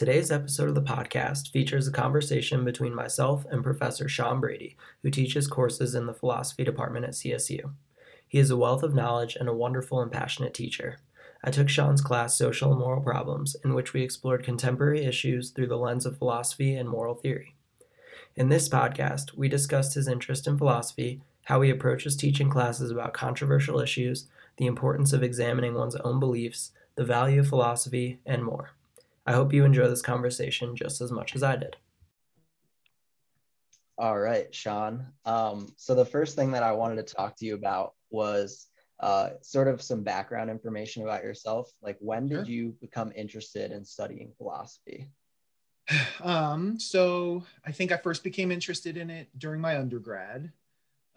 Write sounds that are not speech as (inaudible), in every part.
Today's episode of the podcast features a conversation between myself and Professor Shawn Brady, who teaches courses in the philosophy department at CSU. He is a wealth of knowledge and a wonderful and passionate teacher. I took Shawn's class, Social and Moral Problems, in which we explored contemporary issues through the lens of philosophy and moral theory. In this podcast, we discussed his interest in philosophy, how he approaches teaching classes about controversial issues, the importance of examining one's own beliefs, the value of philosophy, and more. I hope you enjoy this conversation just as much as I did. All right, Shawn. Um, so the first thing that I wanted to talk to you about was uh, sort of some background information about yourself. Like, when did sure. you become interested in studying philosophy? (sighs) Um, so I think I first became interested in it during my undergrad.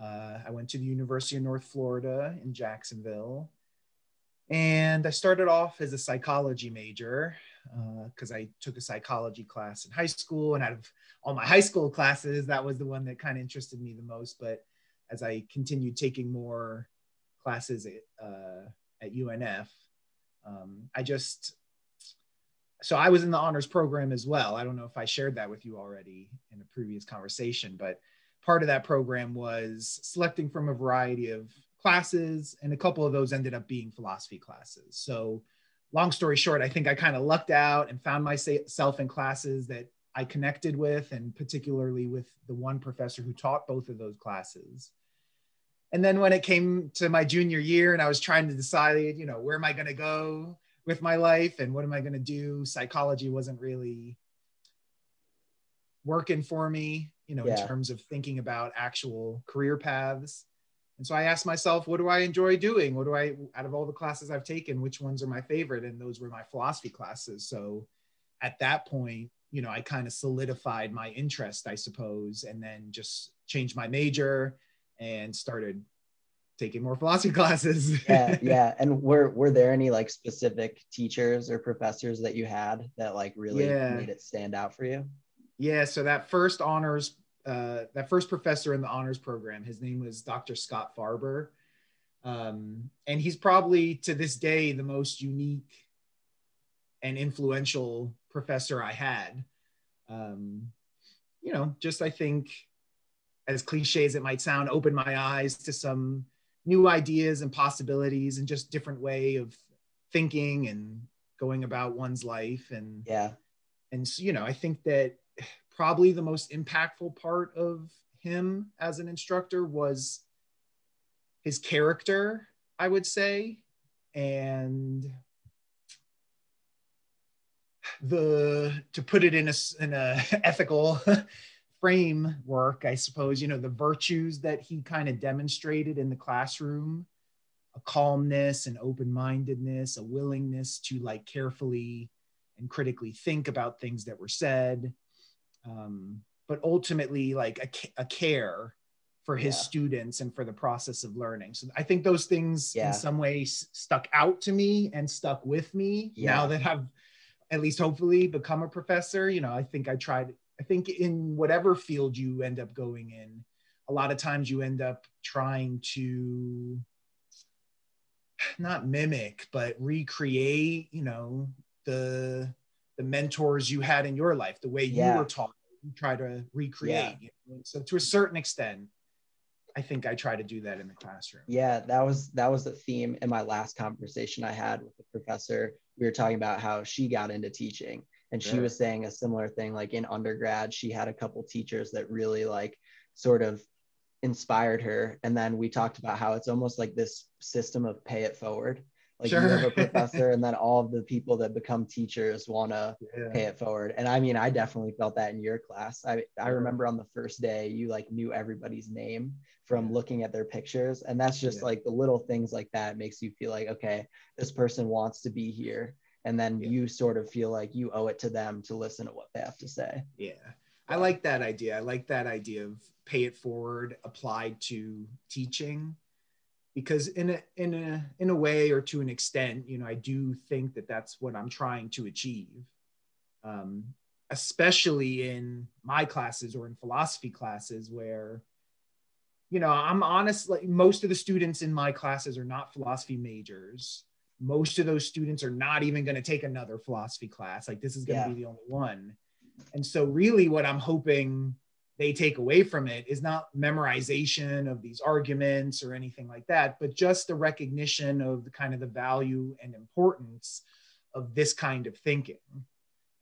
Uh, I went to the University of North Florida in Jacksonville, and I started off as a psychology major because uh, I took a psychology class in high school, and out of all my high school classes, that was the one that kind of interested me the most. But as I continued taking more classes at, uh, at UNF, um, I just so I was in the honors program as well. I don't know if I shared that with you already in a previous conversation, but part of that program was selecting from a variety of classes, and a couple of those ended up being philosophy classes. So, long story short, I think I kind of lucked out and found myself in classes that I connected with, and particularly with the one professor who taught both of those classes. And then when it came to my junior year and I was trying to decide, you know, where am I going to go? with my life and what am I going to do? Psychology wasn't really working for me, you know, yeah. in terms of thinking about actual career paths. And so I asked myself, what do I enjoy doing? What do I, out of all the classes I've taken, which ones are my favorite? And those were my philosophy classes. So at that point, you know, I kind of solidified my interest, I suppose, and then just changed my major and started taking more philosophy (laughs) classes. yeah, yeah. And (laughs) were were there any like specific teachers or professors that you had that like really yeah. made it stand out for you? Yeah. So that first honors, uh, that first professor in the honors program, his name was Dr. Scott Farber. Um, and he's probably to this day the most unique and influential professor I had. Um, you know, just I think as cliche as it might sound, opened my eyes to some new ideas and possibilities and just different way of thinking and going about one's life and yeah and so, you know i think that probably the most impactful part of him as an instructor was his character i would say and the to put it in a in a (laughs) ethical (laughs) framework, I suppose, you know, the virtues that he kind of demonstrated in the classroom a calmness and open mindedness, a willingness to like carefully and critically think about things that were said. Um, but ultimately, like a, a care for his yeah. students and for the process of learning. So I think those things yeah. in some ways stuck out to me and stuck with me yeah. now that I've at least hopefully become a professor. You know, I think I tried I think in whatever field you end up going in, a lot of times you end up trying to not mimic, but recreate, you know, the the mentors you had in your life, the way you yeah. were taught. You try to recreate. Yeah. You know? So to a certain extent, I think I try to do that in the classroom. Yeah, that was that was the theme in my last conversation I had with the professor. We were talking about how she got into teaching and she was saying a similar thing like in undergrad she had a couple teachers that really like sort of inspired her and then we talked about how it's almost like this system of pay it forward like sure. you have a (laughs) professor and then all of the people that become teachers want to yeah. pay it forward. And i mean i definitely felt that in your class. I i remember on the first day you like knew everybody's name from looking at their pictures. And that's just yeah. like the little things like that makes you feel like okay this person wants to be here. And then yeah. you sort of feel like you owe it to them to listen to what they have to say. Yeah. I like that idea. I like that idea of pay it forward applied to teaching because in a in a in a way or to an extent you know i do think that that's what i'm trying to achieve um, especially in my classes or in philosophy classes where you know i'm honest like most of the students in my classes are not philosophy majors. Most of those students are not even going to take another philosophy class. Like this is going to Yeah. be the only one. And so really what i'm hoping they take away from it is not memorization of these arguments or anything like that but just the recognition of the kind of the value and importance of this kind of thinking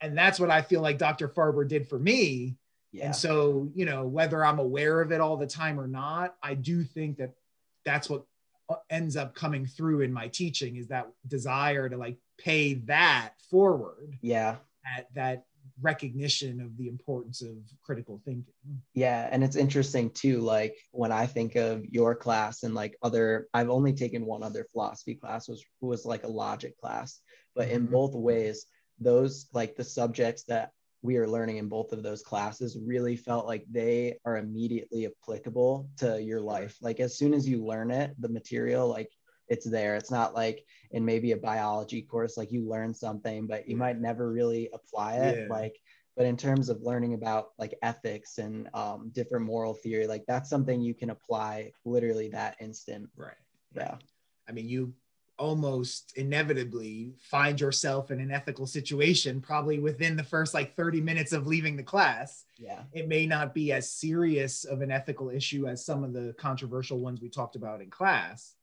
and that's what i feel like dr farber did for me Yeah. and so, you know, whether I'm aware of it all the time or not, I do think that that's what uh, ends up coming through in my teaching is that desire to like pay that forward yeah. at that recognition of the importance of critical thinking. Yeah, and it's interesting too. Like when I think of your class and like other, I've only taken one other philosophy class was was like a logic class, but in Mhm. both ways, those like the subjects that we are learning in both of those classes really felt like they are immediately applicable to your life. Like as soon as you learn it, the material like it's there. It's not like in maybe a biology course like you learn something but you might never really apply it Yeah. like but in terms of learning about like ethics and um, different moral theory like that's something you can apply literally that instant Right. yeah I mean, you almost inevitably find yourself in an ethical situation probably within the first like 30 minutes of leaving the class. yeah it may not be as serious of an ethical issue as some of the controversial ones we talked about in class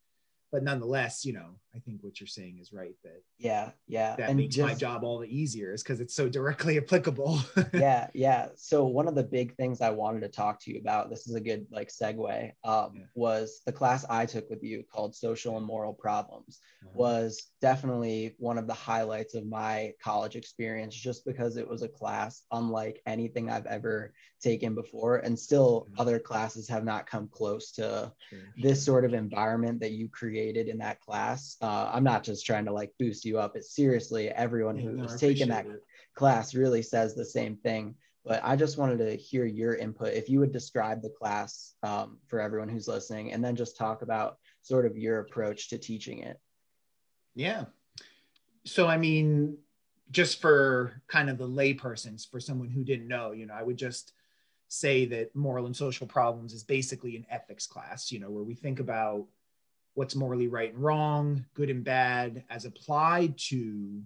but nonetheless you know i think what you're saying is right that yeah yeah that and makes my job all the easier is because it's so directly (laughs) applicable (laughs) yeah yeah so one of the big things i wanted to talk to you about this is a good like segue um, Yeah. was the class i took with you called social and moral problems Uh-huh. was definitely one of the highlights of my college experience just because it was a class unlike anything I've ever taken before. And still, Mhm. other classes have not come close to Sure. this sort of environment that you created in that class. Uh, I'm not just trying to like boost you up, it's seriously everyone Yeah, who no, has taken that it. class really says the same thing. But I just wanted to hear your input. If you would describe the class um, for everyone who's listening, and then just talk about sort of your approach to teaching it. Yeah. So, I mean, just for kind of the laypersons, for someone who didn't know, you know, I would just say that moral and social problems is basically an ethics class, you know, where we think about what's morally right and wrong, good and bad, as applied to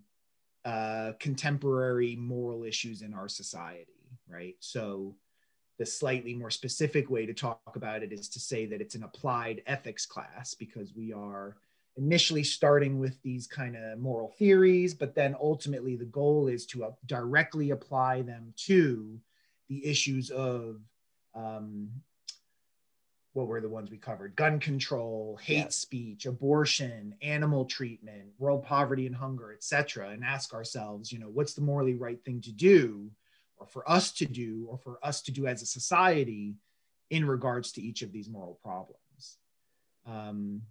uh, contemporary moral issues in our society, right? So, the slightly more specific way to talk about it is to say that it's an applied ethics class because we are initially starting with these kind of moral theories, but then ultimately the goal is to uh, directly apply them to the issues of um, what were the ones we covered? Gun control, hate Yeah. speech, abortion, animal treatment, world poverty and hunger, etc., and ask ourselves, you know, what's the morally right thing to do, or for us to do, or for us to do as a society in regards to each of these moral problems. Um,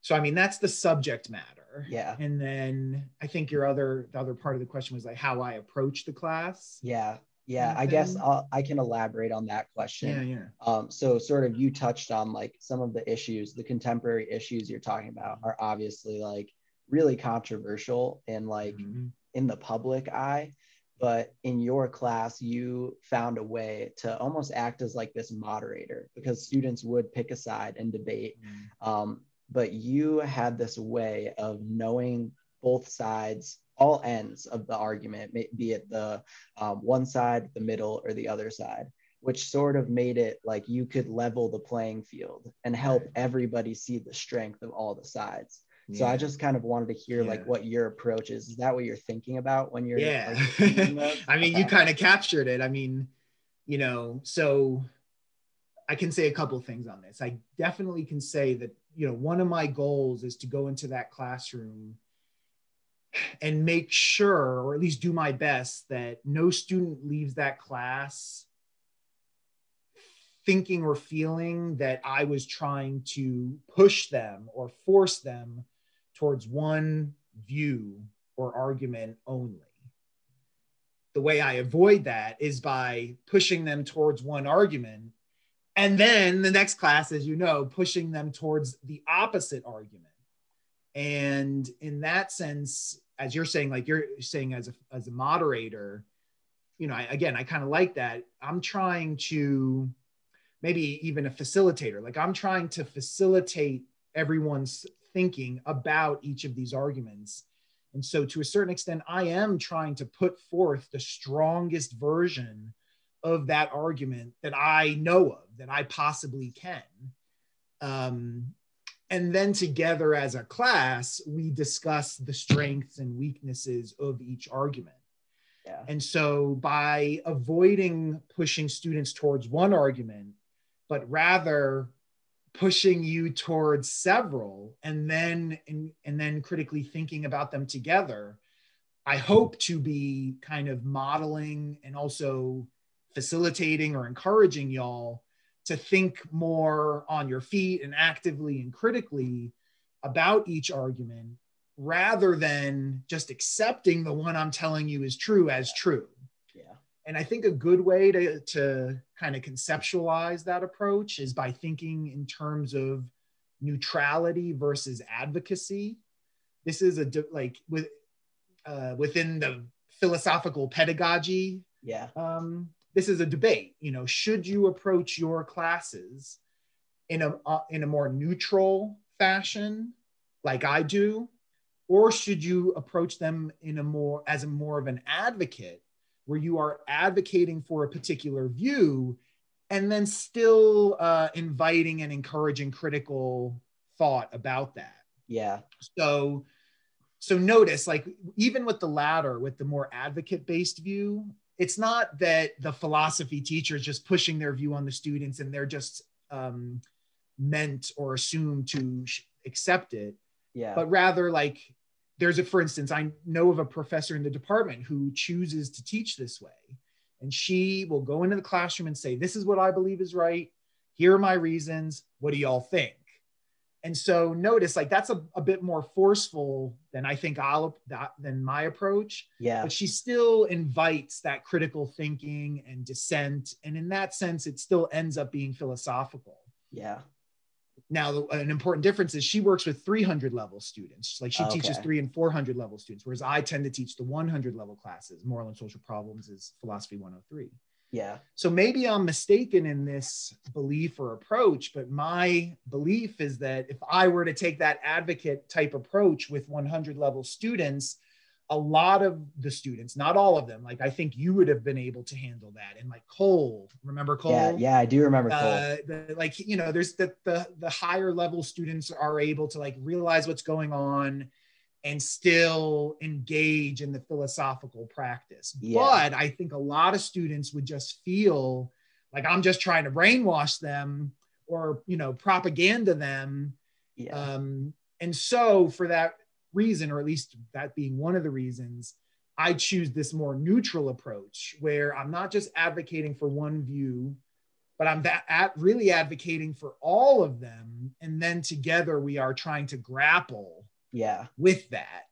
so I mean that's the subject matter. Yeah. And then I think your other the other part of the question was like how I approach the class. Yeah. Yeah. I guess. I'll, I can elaborate on that question. yeah. Um, so, sort of, you touched on like some of the issues, the contemporary issues you're talking about are obviously like really controversial and like Mhm. in the public eye. But in your class, you found a way to almost act as like this moderator because students would pick a side and debate. Mhm. Um, but you had this way of knowing both sides, all ends of the argument, be it the um, one side, the middle, or the other side, which sort of made it like you could level the playing field and help Right. everybody see the strength of all the sides. So I just kind of wanted to hear like what your approach is. Is that what you're thinking about when you're? yeah like, (laughs) i mean you kind of captured it i mean you know so i can say a couple things on this i definitely can say that you know one of my goals is to go into that classroom and make sure or at least do my best that no student leaves that class thinking or feeling that i was trying to push them or force them towards one view or argument only the way I avoid that is by pushing them towards one argument. And then the next class, as you know, pushing them towards the opposite argument. And in that sense, as you're saying, like you're saying as a, as a moderator, you know, I, again, I kind of like that. I'm trying to maybe even a facilitator, like I'm trying to facilitate everyone's thinking about each of these arguments. And so, to a certain extent, I am trying to put forth the strongest version of that argument that I know of, that I possibly can. Um, and then together as a class, we discuss the strengths and weaknesses of each argument. Yeah. And so, by avoiding pushing students towards one argument, but rather pushing you towards several and then and, and then critically thinking about them together i hope to be kind of modeling and also facilitating or encouraging y'all to think more on your feet and actively and critically about each argument rather than just accepting the one i'm telling you is true as true Yeah. and I think a good way to, to kind of conceptualize that approach is by thinking in terms of neutrality versus advocacy. This is a like with uh, within the philosophical pedagogy. Yeah. Um, this is a debate. You know, should you approach your classes in a uh, in a more neutral fashion, like I do, or should you approach them in a more as a more of an advocate where you are advocating for a particular view and then still uh, inviting and encouraging critical thought about that yeah so so notice like even with the latter with the more advocate based view it's not that the philosophy teacher is just pushing their view on the students and they're just um, meant or assumed to sh- accept it. Yeah. But rather like there's a for instance i know of a professor in the department who chooses to teach this way. And she will go into the classroom and say this is what i believe is right. Here are my reasons. What do y'all think and so notice like that's a, a bit more forceful than i think i'll that than my approach yeah but she still invites that critical thinking and dissent and in that sense it still ends up being philosophical yeah now, an important difference is she works with 300 level students. Like she Okay. teaches three and 400 level students, whereas I tend to teach the 100 level classes. Moral and social problems is philosophy 103. Yeah So maybe I'm mistaken in this belief or approach, but my belief is that if I were to take that advocate type approach with 100 level students, a lot of the students, not all of them, like I think you would have been able to handle that. And like Cole, remember Cole? yeah yeah i do remember Cole. uh, the, like you know there's the, the the higher level students are able to like realize what's going on and still engage in the philosophical practice Yeah. but i think a lot of students would just feel like i'm just trying to brainwash them or you know propaganda them yeah um, and so, for that reason, or at least that being one of the reasons, I choose this more neutral approach where I'm not just advocating for one view, but I'm that at really advocating for all of them. And then together we are trying to grapple yeah with that.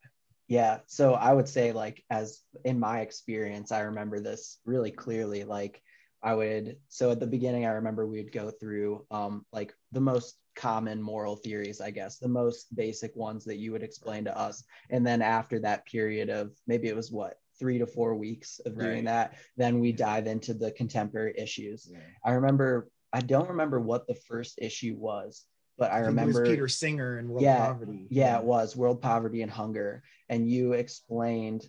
Yeah. So I would say, like, as in my experience, I remember this really clearly. Like, I would, so at the beginning, I remember we'd go through, um, like, the most common moral theories, I guess, the most basic ones that you would explain to us. And then after that period of maybe it was what, three to four weeks of doing Right. that, then we dive into the contemporary issues. I remember, I don't remember what the first issue was, but I was remember Peter Singer and World Yeah, Poverty. yeah, it was world poverty and hunger. And you explained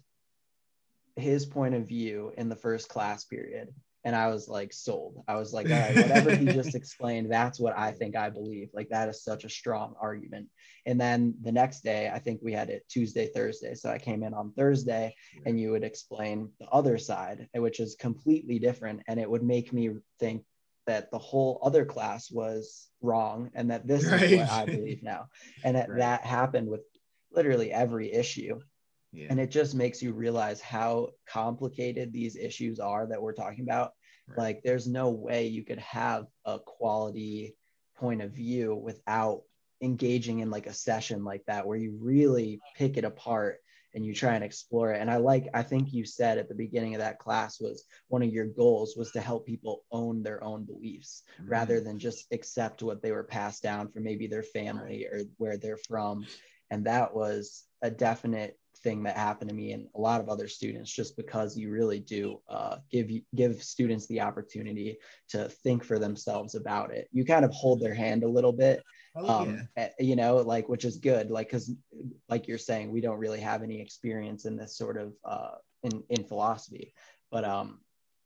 his point of view in the first class period. And I was like sold. I was like, all right, whatever he just (laughs) explained, that's what I think I believe. Like that is such a strong argument. And then the next day, I think we had it Tuesday, Thursday. So I came in on Thursday and you would explain the other side, which is completely different. And it would make me think that the whole other class was wrong and that this is what I (laughs) believe now. And that, Right. that happened with literally every issue. Yeah. And it just makes you realize how complicated these issues are that we're talking about. Right. Like, there's no way you could have a quality point of view without engaging in like a session like that where you really pick it apart and you try and explore it. And i like i think you said at the beginning of that class was one of your goals was to help people own their own beliefs mm-hmm. rather than just accept what they were passed down from maybe their family or where they're from. And that was a definite thing that happened to me and a lot of other students just because you really do uh, give give students the opportunity to think for themselves about it. You kind of hold their hand a little bit oh, um, yeah. you know like which is good like because like you're saying we don't really have any experience in this sort of uh, in in philosophy. But um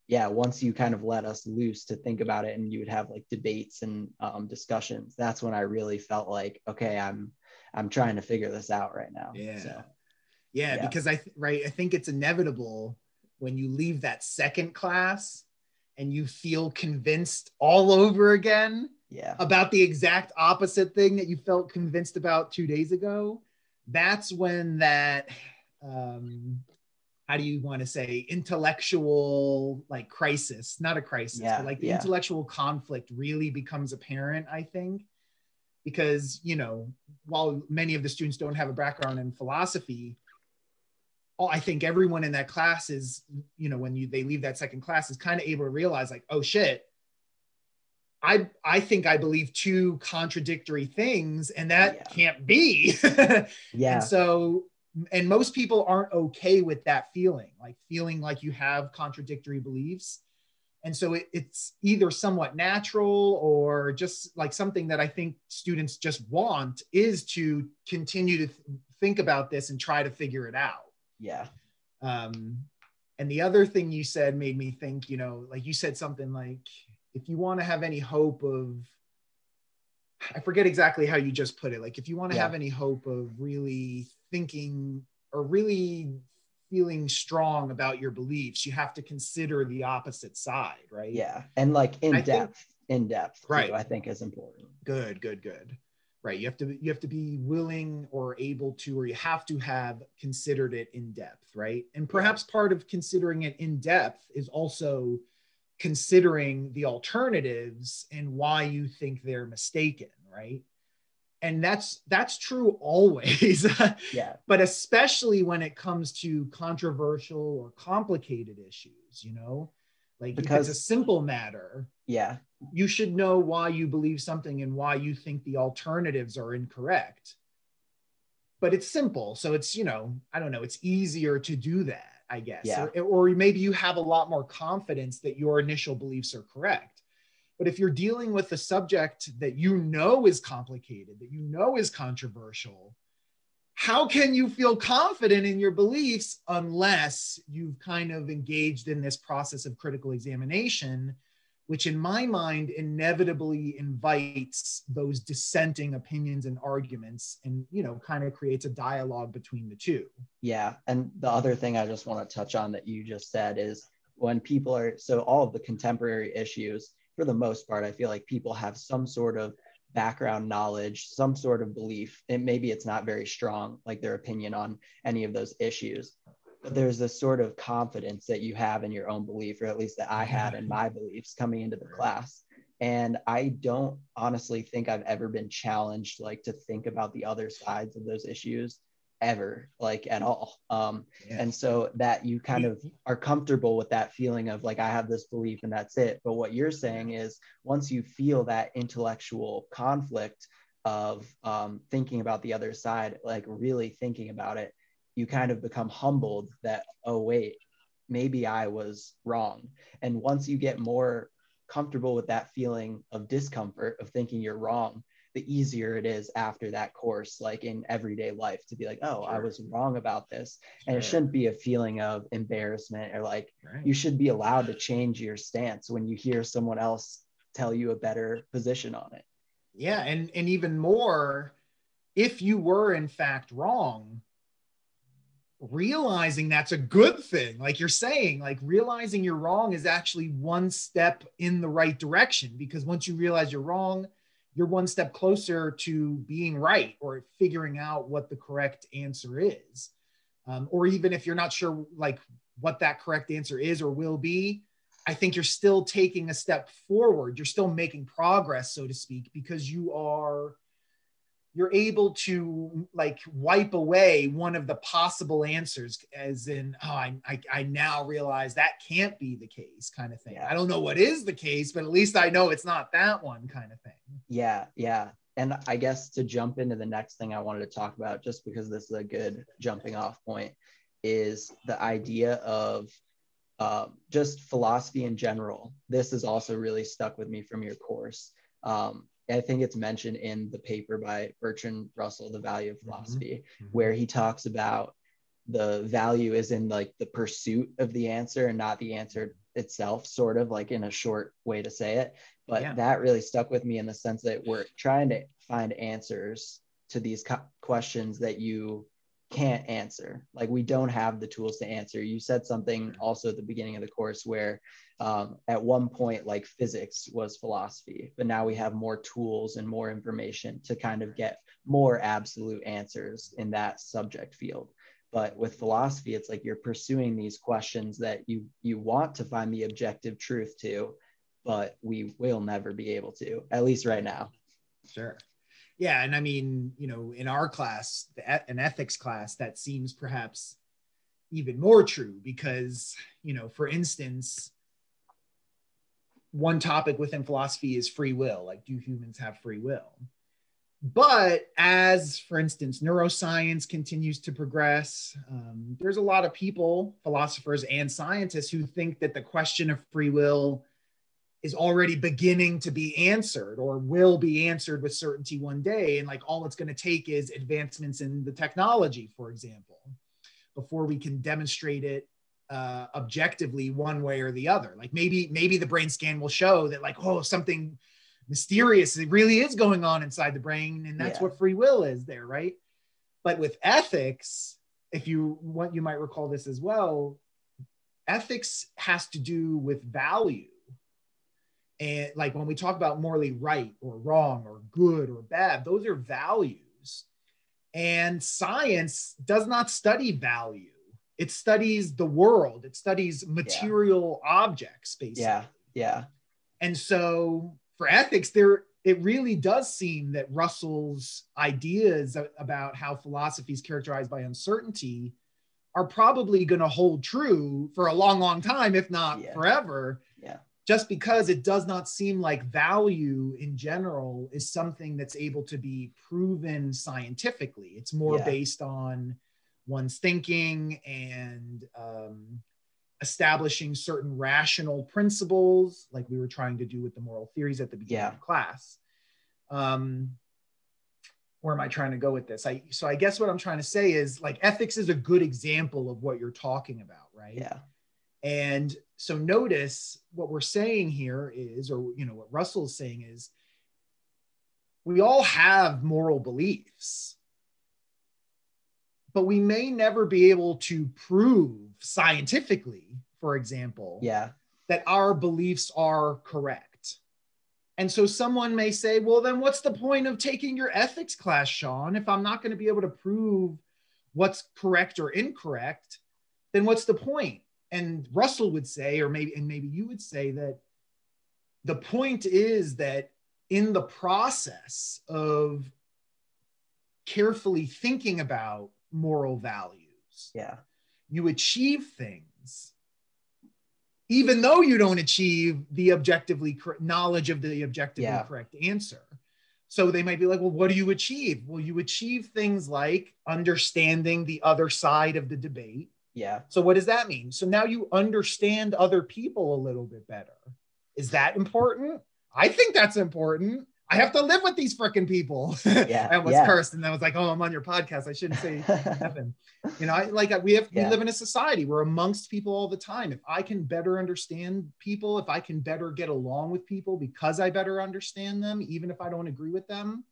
yeah once you kind of let us loose to think about it and you would have like debates and um, discussions that's when i really felt like okay i'm i'm trying to figure this out right now. Yeah. So, yeah, yeah, because i th- right i think it's inevitable when you leave that second class and you feel convinced all over again yeah. about the exact opposite thing that you felt convinced about two days ago that's when that um how do you want to say intellectual like crisis not a crisis yeah, but like the yeah. intellectual conflict really becomes apparent i think because you know while many of the students don't have a background in philosophy Oh, i think everyone in that class is you know when you they leave that second class is kind of able to realize like oh shit I I think I believe two contradictory things, and that yeah. can't be. (laughs) yeah. And so and most people aren't okay with that feeling like feeling like you have contradictory beliefs and so it, it's either somewhat natural or just like something that i think students just want is to continue to th- think about this and try to figure it out yeah um and the other thing you said made me think you know like you said something like if you want to have any hope of I forget exactly how you just put it. Like, if you want to yeah. have any hope of really thinking or really feeling strong about your beliefs, you have to consider the opposite side, right? Yeah. And like in I depth, think, in depth, right. Too, I think is important. Good, good, good. Right. You have to you have to be willing or able to, or you have to have considered it in depth, right? And perhaps part of considering it in depth is also considering the alternatives and why you think they're mistaken right and that's that's true always (laughs) yeah but especially when it comes to controversial or complicated issues you know like because it's a simple matter yeah you should know why you believe something and why you think the alternatives are incorrect but it's simple so it's you know i don't know it's easier to do that I guess. Yeah. Or, or maybe you have a lot more confidence that your initial beliefs are correct. But if you're dealing with a subject that you know is complicated, that you know is controversial, how can you feel confident in your beliefs unless you've kind of engaged in this process of critical examination which in my mind inevitably invites those dissenting opinions and arguments and you know kind of creates a dialogue between the two? Yeah and the other thing i just want to touch on that you just said is when people are so all of the contemporary issues for the most part i feel like people have some sort of background knowledge some sort of belief and maybe it's not very strong like their opinion on any of those issues. But there's this sort of confidence that you have in your own belief, or at least that I had in my beliefs coming into the class. And I don't honestly think I've ever been challenged like to think about the other sides of those issues ever, like at all. Um, yeah. And so that you kind of are comfortable with that feeling of like, I have this belief and that's it. But what you're saying is once you feel that intellectual conflict of um, thinking about the other side, like really thinking about it, you kind of become humbled that, oh, wait, maybe I was wrong. And once you get more comfortable with that feeling of discomfort of thinking you're wrong, the easier it is after that course, like in everyday life, to be like, oh, sure. I was wrong about this. And it shouldn't be a feeling of embarrassment or like right. you should be allowed to change your stance when you hear someone else tell you a better position on it. Yeah. And, and even more, if you were in fact wrong, realizing that's a good thing like you're saying like realizing you're wrong is actually one step in the right direction because once you realize you're wrong you're one step closer to being right or figuring out what the correct answer is. Um, or even if you're not sure like what that correct answer is or will be i think you're still taking a step forward. You're still making progress so to speak because you are you're able to like wipe away one of the possible answers as in oh I, I, I now realize that can't be the case kind of thing yeah. i don't know what is the case but at least i know it's not that one kind of thing yeah yeah and I guess to jump into the next thing I wanted to talk about, just because this is a good jumping off point, is the idea of uh, just philosophy in general. This has also really stuck with me from your course. Um, I think it's mentioned in the paper by Bertrand Russell, The Value of mm-hmm. Philosophy, mm-hmm. where he talks about the value is in like the pursuit of the answer and not the answer itself, sort of like in a short way to say it. But yeah. that really stuck with me in the sense that we're trying to find answers to these co- questions that you can't answer. Like we don't have the tools to answer. You said something also at the beginning of the course where um, at one point, like physics was philosophy, but now we have more tools and more information to kind of get more absolute answers in that subject field. But with philosophy, it's like you're pursuing these questions that you you want to find the objective truth to, but we will never be able to, at least right now. Sure. Yeah, and I mean, you know, in our class, the, an ethics class, that seems perhaps even more true because, you know, for instance, one topic within philosophy is free will. Like, do humans have free will? But as, for instance, neuroscience continues to progress, um, there's a lot of people, philosophers and scientists, who think that the question of free will is already beginning to be answered or will be answered with certainty one day. And like all it's going to take is advancements in the technology, for example, before we can demonstrate it uh, objectively one way or the other. Like maybe maybe the brain scan will show that like oh something mysterious it really is going on inside the brain, and that's yeah. what free will is there, right? But with ethics, if you want, you might recall this as well. Ethics has to do with value and like when we talk about morally right or wrong or good or bad, those are values. And science does not study value. It studies the world. It studies material yeah. objects, basically. Yeah. Yeah. And so for ethics, there it really does seem that Russell's ideas about how philosophy is characterized by uncertainty are probably going to hold true for a long, long time, if not yeah. forever. Yeah just because it does not seem like value in general is something that's able to be proven scientifically. It's more yeah. based on one's thinking and um, establishing certain rational principles, like we were trying to do with the moral theories at the beginning yeah. of class. Um, where am I trying to go with this? I so I guess what I'm trying to say is like ethics is a good example of what you're talking about, right? Yeah. And so notice what we're saying here is, or you know, what Russell's saying is, we all have moral beliefs, but we may never be able to prove scientifically, for example, yeah, that our beliefs are correct. And so someone may say, well, then what's the point of taking your ethics class, Shawn, if I'm not going to be able to prove what's correct or incorrect? Then what's the point? And Russell would say, or maybe, and maybe you would say that the point is that in the process of carefully thinking about moral values, yeah, you achieve things, even though you don't achieve the objectively cor- knowledge of the objectively yeah. correct answer. So they might be like, well, what do you achieve? Well, you achieve things like understanding the other side of the debate yeah. So what does that mean? So now you understand other people a little bit better. Is that important? I think that's important. I have to live with these freaking people. (laughs) Yeah. I almost yeah. cursed and I was like, oh, I'm on your podcast. I shouldn't say (laughs) heaven. You know, I like we have yeah. we live in a society. We're amongst people all the time. If I can better understand people, if I can better get along with people because I better understand them, even if I don't agree with them,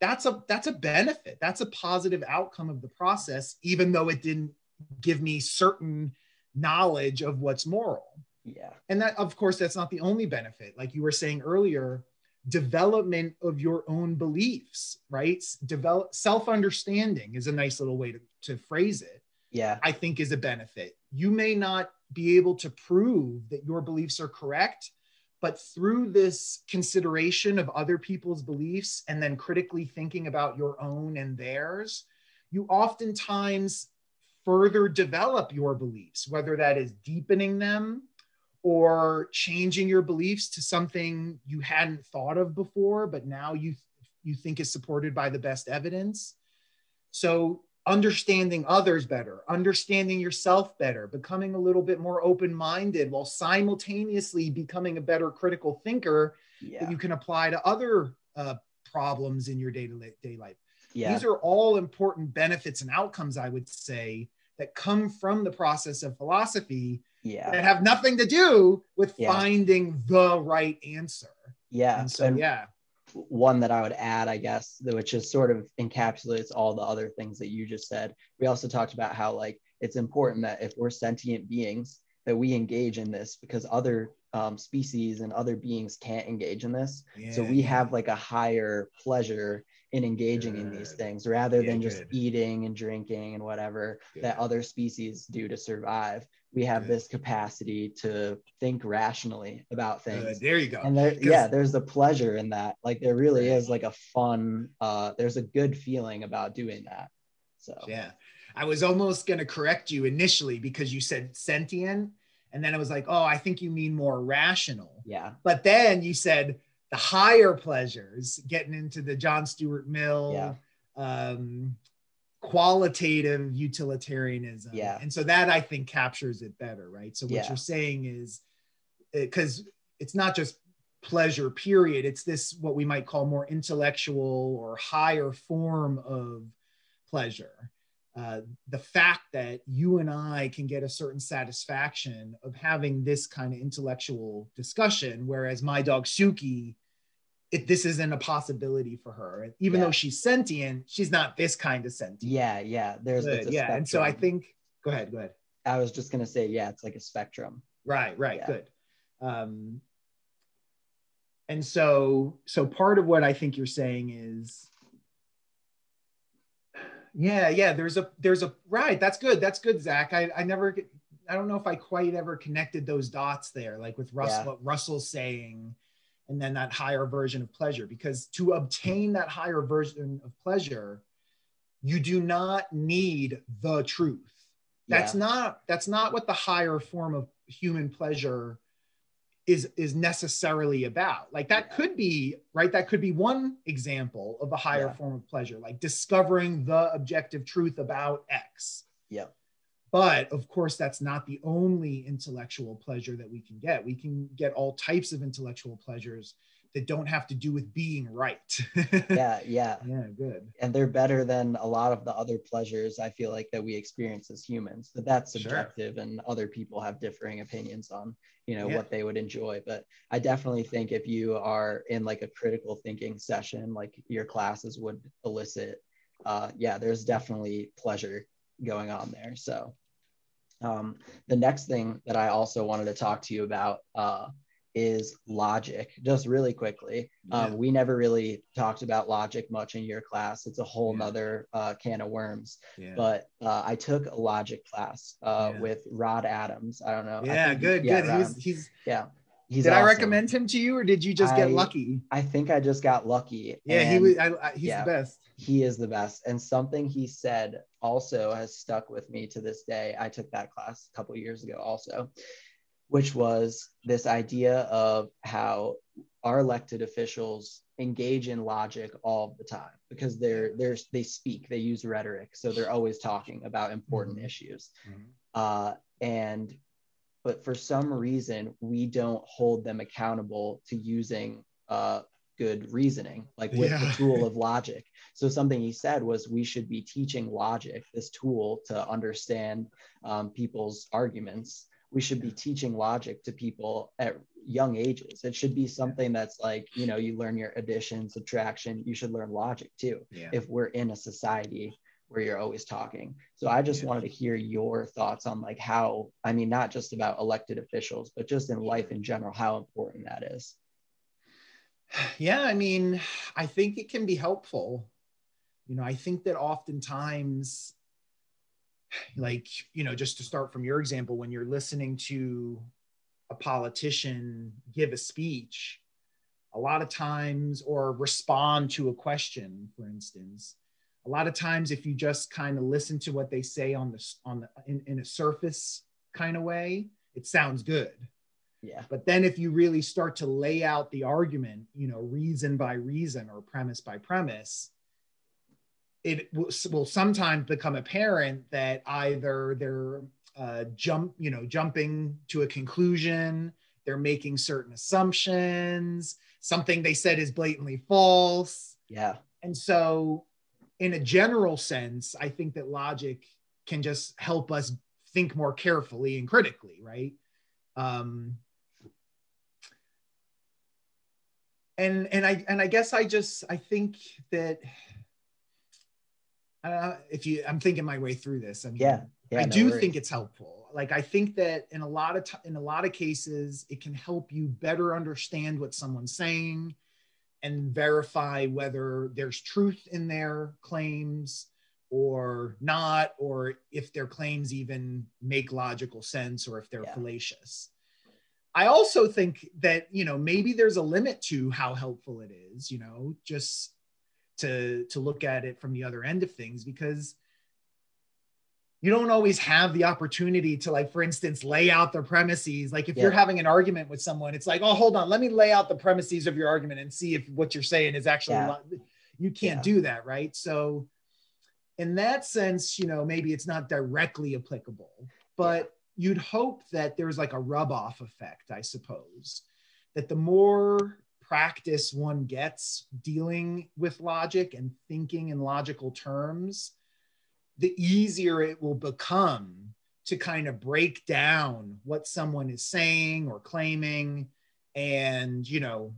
that's a that's a benefit. That's a positive outcome of the process, even though it didn't give me certain knowledge of what's moral. Yeah. And that, of course, that's not the only benefit. Like you were saying earlier, development of your own beliefs, right? Develop self understanding is a nice little way to, to phrase it. Yeah. I think is a benefit. You may not be able to prove that your beliefs are correct, but through this consideration of other people's beliefs and then critically thinking about your own and theirs, you oftentimes further develop your beliefs, whether that is deepening them or changing your beliefs to something you hadn't thought of before, but now you you think is supported by the best evidence. So understanding others better, understanding yourself better, becoming a little bit more open minded while simultaneously becoming a better critical thinker yeah. that you can apply to other uh, problems in your day to day life. Yeah. These are all important benefits and outcomes, I would say, that come from the process of philosophy yeah. that have nothing to do with yeah. finding the right answer. Yeah. And so, and yeah one that I would add, I guess, which just sort of encapsulates all the other things that you just said. We also talked about how like it's important that if we're sentient beings, that we engage in this because other um, species and other beings can't engage in this. Yeah, so we yeah. have like a higher pleasure in engaging good. in these things rather yeah, than just good. eating and drinking and whatever good. that other species do to survive we have this capacity to think rationally about things. There you go. And there, yeah, there's a pleasure in that. Like there really is like a fun, uh, there's a good feeling about doing that. So yeah, I was almost going to correct you initially because you said sentient. And then I was like, oh, I think you mean more rational. Yeah. But then you said the higher pleasures, getting into the John Stuart Mill, yeah. um, qualitative utilitarianism. Yeah. And so that I think captures it better, right? So what yeah. you're saying is because uh, it's not just pleasure, period. It's this what we might call more intellectual or higher form of pleasure. Uh, the fact that you and I can get a certain satisfaction of having this kind of intellectual discussion, whereas my dog Suki it, this isn't a possibility for her. Even yeah. though she's sentient, she's not this kind of sentient. Yeah, yeah. There's yeah, spectrum. and so I think. Go ahead. Go ahead. I was just gonna say, yeah, it's like a spectrum. Right. Right. Yeah. Good. Um, and so, so part of what I think you're saying is, yeah, yeah. There's a, there's a right. That's good. That's good, Zach. I, I never, I don't know if I quite ever connected those dots there, like with Russell, yeah. what Russell's saying and then that higher version of pleasure. Because to obtain that higher version of pleasure, you do not need the truth. That's yeah. not that's not what the higher form of human pleasure is is necessarily about. Like that yeah. could be right. That could be one example of a higher yeah. form of pleasure, like discovering the objective truth about X. Yeah. But of course, that's not the only intellectual pleasure that we can get. We can get all types of intellectual pleasures that don't have to do with being right. (laughs) yeah, yeah. Yeah, good. And they're better than a lot of the other pleasures I feel like that we experience as humans. But that's subjective sure. and other people have differing opinions on, you know, yeah. what they would enjoy. But I definitely think if you are in like a critical thinking session, like your classes would elicit, uh, yeah, there's definitely pleasure going on there. So um, the next thing that I also wanted to talk to you about uh, is logic, just really quickly. Um, We never really talked about logic much in your class. It's a whole yeah. nother uh, can of worms. Yeah. But uh, I took a logic class uh, with Rod Adams. I don't know. Yeah, good, good. He's, he's, yeah. He's did awesome. I recommend him to you, or did you just get lucky? I think I just got lucky. Yeah, he was. I, I, he's yeah, the best. He is the best. And something he said also has stuck with me to this day. I took that class a couple years ago, also, which was this idea of how our elected officials engage in logic all the time because they're they're they speak, they use rhetoric, so they're always talking about important mm-hmm. issues. Mm-hmm. Uh, and but for some reason we don't hold them accountable to using uh, good reasoning like with yeah. the tool (laughs) of logic so something he said was we should be teaching logic this tool to understand um, people's arguments we should be teaching logic to people at young ages it should be something that's like you know you learn your addition subtraction you should learn logic too yeah. if we're in a society where you're always talking. So I just yeah. wanted to hear your thoughts on like how, I mean, not just about elected officials, but just in life in general, how important that is. (sighs) Yeah, I mean, (sighs) I think it can be helpful. You know, I think that oftentimes, like, you know, just to start from your example, when you're listening to a politician give a speech, a lot of times, or respond to a question, for instance, a lot of times if you just kind of listen to what they say on the on the in, in a surface kind of way it sounds good Yeah. But then if you really start to lay out the argument, you know, reason by reason or premise by premise, it will, will sometimes become apparent that either they're uh, jump, you know, jumping to a conclusion, they're making certain assumptions, something they said is blatantly false. Yeah. And so, in a general sense, I think that logic can just help us think more carefully and critically, right? Um, and and I and I guess I just I think that uh, if you I'm thinking my way through this. I mean, Yeah. Yeah. I no do worries. think it's helpful. Like I think that in a lot of t- in a lot of cases, it can help you better understand what someone's saying and verify whether there's truth in their claims or not, or if their claims even make logical sense or if they're Yeah. fallacious. I also think that you know maybe there's a limit to how helpful it is. You know, just to to look at it from the other end of things because you don't always have the opportunity to like for instance lay out the premises like if you're having an argument with someone it's like oh hold on let me lay out the premises of your argument and see if what you're saying is actually Yeah. you can't Yeah. do that right so in that sense you know maybe it's not directly applicable but you'd hope that there's like a rub off effect i suppose that the more practice one gets dealing with logic and thinking in logical terms, the easier it will become to kind of break down what someone is saying or claiming and, you know,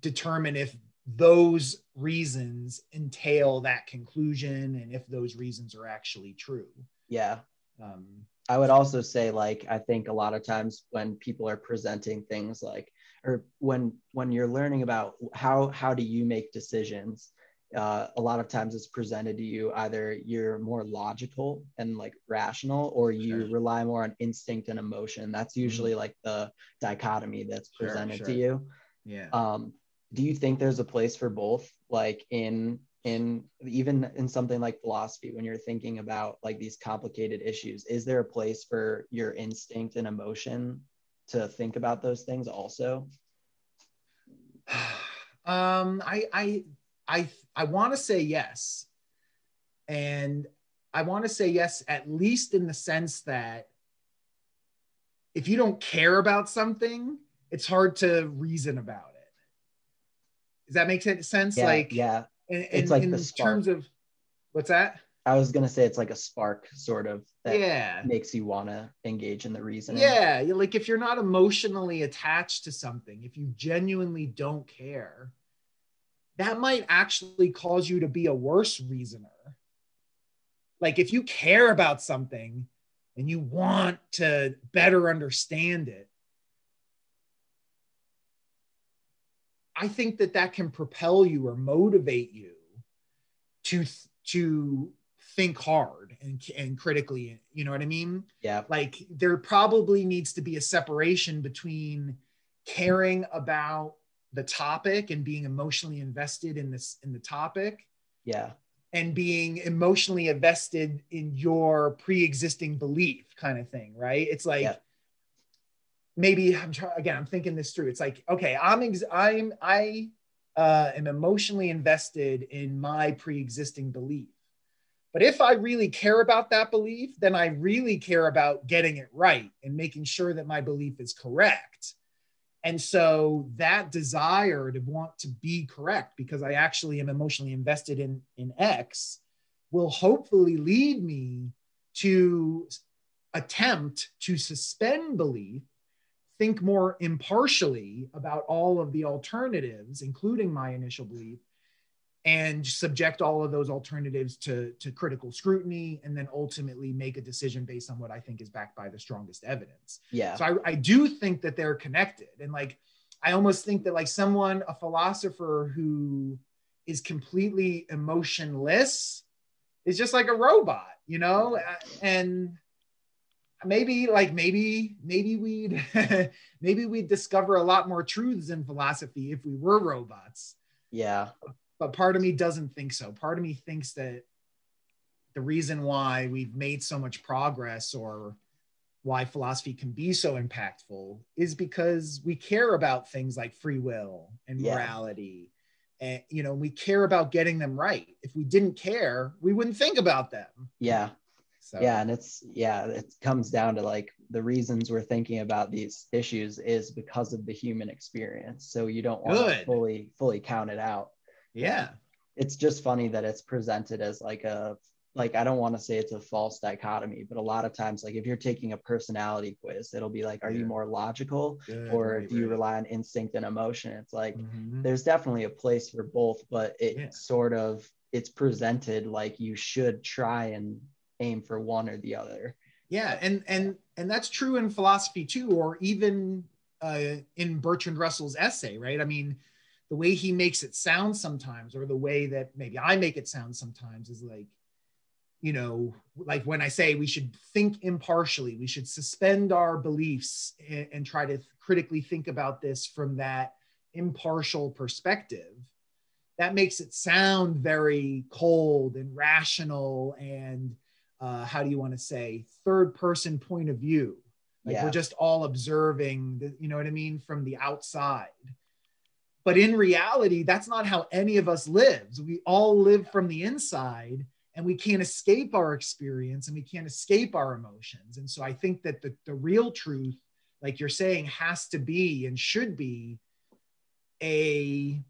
determine if those reasons entail that conclusion and if those reasons are actually true. Yeah. Um, I would also say like I think a lot of times when people are presenting things like or when when you're learning about how how do you make decisions uh, a lot of times it's presented to you either you're more logical and like rational or you Sure. rely more on instinct and emotion that's usually like the dichotomy that's Sure, presented sure. to you yeah. um, do you think there's a place for both like in in even in something like philosophy when you're thinking about like these complicated issues is there a place for your instinct and emotion to think about those things also? (sighs) Um i i i i want to say yes. And i want to say yes at least in the sense that if you don't care about something it's hard to reason about it. Does that make sense? Yeah like yeah. in, it's in- like in the terms of what's that i was gonna say it's like a spark sort of that yeah makes you want to engage in the reasoning Yeah, like if you're not emotionally attached to something, if you genuinely don't care, that might actually cause you to be a worse reasoner. Like if you care about something and you want to better understand it, I think that that can propel you or motivate you to to think hard and, and critically, you know what I mean? yeah like there probably needs to be a separation between caring about the topic and being emotionally invested in this in the topic yeah. and being emotionally invested in your pre-existing belief kind of thing right? It's like Yeah. maybe i'm trying again i'm thinking this through. It's like okay i'm ex- i'm i uh, am emotionally invested in my pre-existing belief but if i really care about that belief then i really care about getting it right and making sure that my belief is correct. And so that desire to want to be correct because I actually am emotionally invested in, in X will hopefully lead me to attempt to suspend belief, think more impartially about all of the alternatives, including my initial belief, and subject all of those alternatives to, to critical scrutiny and then ultimately make a decision based on what I think is backed by the strongest evidence. yeah So I, I do think that they're connected. And like, I almost think that like someone, a philosopher who is completely emotionless is just like a robot, you know? Uh, and maybe like maybe maybe we'd (laughs) maybe we'd discover a lot more truths in philosophy if we were robots yeah but part of me doesn't think so. Part of me thinks that the reason why we've made so much progress or why philosophy can be so impactful is because we care about things like free will and Yeah. morality and you know we care about getting them right if we didn't care we wouldn't think about them Yeah. so Yeah. And it's, yeah, it comes down to like the reasons we're thinking about these issues is because of the human experience. So you don't want to fully, fully count it out. Yeah It's just funny that it's presented as like a, like, I don't want to say it's a false dichotomy, but a lot of times, like if you're taking a personality quiz, it'll be like, are you more logical Good, or right, do you right. rely on instinct and emotion? It's like, Mhm. there's definitely a place for both but it Yeah. sort of it's presented like you should try and aim for one or the other yeah and and and that's true in philosophy too or even uh, in bertrand russell's essay right i mean the way he makes it sound sometimes or the way that maybe i make it sound sometimes is like you know like when i say we should think impartially we should suspend our beliefs and, and try to critically think about this from that impartial perspective that makes it sound very cold and rational and uh, how do you want to say third person point of view like Yeah. we're just all observing the, you know what i mean from the outside but in reality that's not how any of us lives. We all live from the inside and we can't escape our experience and we can't escape our emotions. And so i think that the, the real truth like you're saying has to be and should be a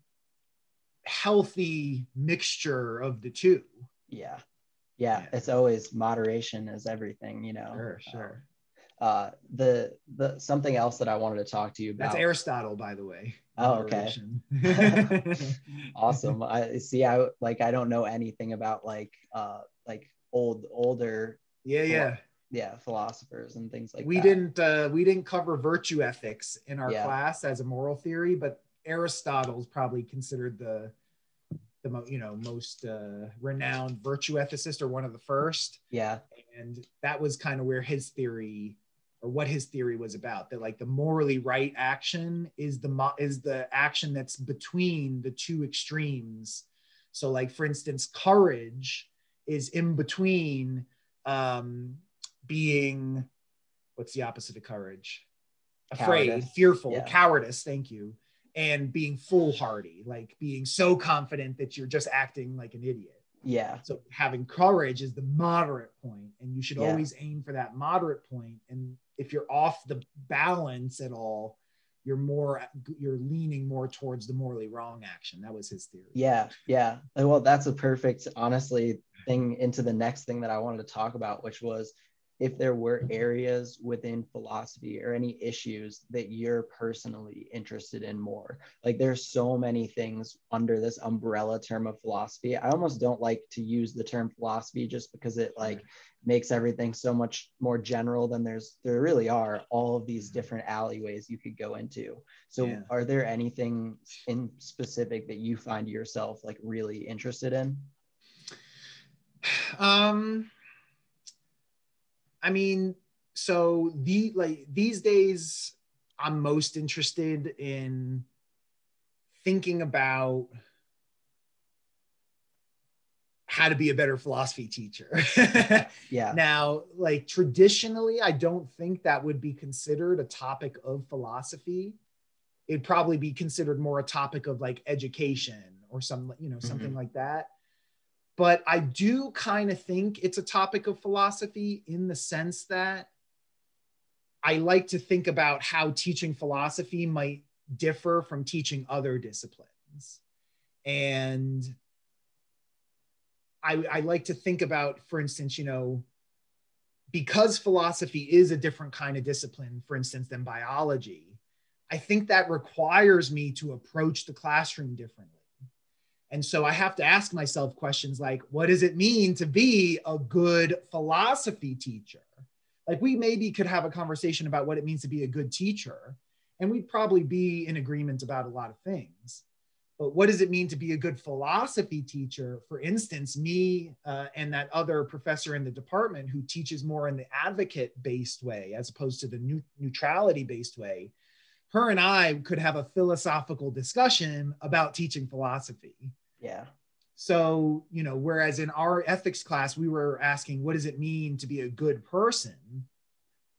healthy mixture of the two. Yeah. Yeah, Yeah. it's always moderation is everything you know? Sure sure uh the the something else that i wanted to talk to you about. That's aristotle by the way. Oh, okay. (laughs) Awesome. I see i like i don't know anything about like uh like old older yeah yeah. yeah philosophers and things like we that. didn't uh, we didn't cover virtue ethics in our Yeah. class as a moral theory but aristotle's probably considered the the mo- you know most uh, renowned virtue ethicist or one of the first. Yeah. And that was kind of where his theory or what his theory was about that like the morally right action is the mo- is the action that's between the two extremes so like for instance courage is in between um being what's the opposite of courage afraid Cowardice. fearful Yeah. cowardice thank you and being foolhardy like being so confident that you're just acting like an idiot yeah so having courage is the moderate point, and you should Yeah. always aim for that moderate point. And if you're off the balance at all, you're more you're leaning more towards the morally wrong action. That was his theory. Yeah, yeah. Well, that's a perfect, honestly, thing into the next thing that I wanted to talk about, which was if there were areas within philosophy or any issues that you're personally interested in more. Like there's so many things under this umbrella term of philosophy. I almost don't like to use the term philosophy just because it like makes everything so much more general than there's there really are all of these different alleyways you could go into. So Yeah. are there anything in specific that you find yourself like really interested in? (sighs) Um, I mean, so the like these days, I'm most interested in thinking about how to be a better philosophy teacher. (laughs) Yeah. Now, like traditionally, I don't think that would be considered a topic of philosophy. It'd probably be considered more a topic of like education or some, you know, something mm-hmm. like that. But I do kind of think it's a topic of philosophy in the sense that I like to think about how teaching philosophy might differ from teaching other disciplines. And I, I like to think about, for instance, you know, because philosophy is a different kind of discipline, for instance, than biology, I think that requires me to approach the classroom differently. And so I have to ask myself questions like, what does it mean to be a good philosophy teacher? Like, we maybe could have a conversation about what it means to be a good teacher, and we'd probably be in agreement about a lot of things. But what does it mean to be a good philosophy teacher? For instance me uh, and that other professor in the department who teaches more in the advocate based way as opposed to the new, neutrality based way her and i could have a philosophical discussion about teaching philosophy Yeah. so you know whereas in our ethics class we were asking what does it mean to be a good person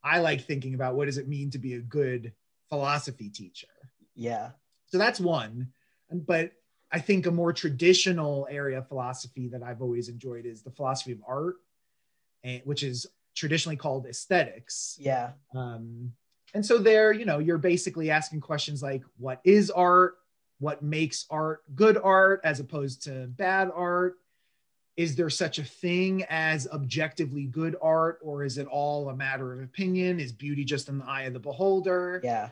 I like thinking about what does it mean to be a good philosophy teacher. Yeah. So that's one. But I think a more traditional area of philosophy that I've always enjoyed is the philosophy of art, and, which is traditionally called aesthetics. Yeah. Um, and so there, you know, you're basically asking questions like, what is art? What makes art good art as opposed to bad art? Is there such a thing as objectively good art, or is it all a matter of opinion? Is beauty just in the eye of the beholder? Yeah.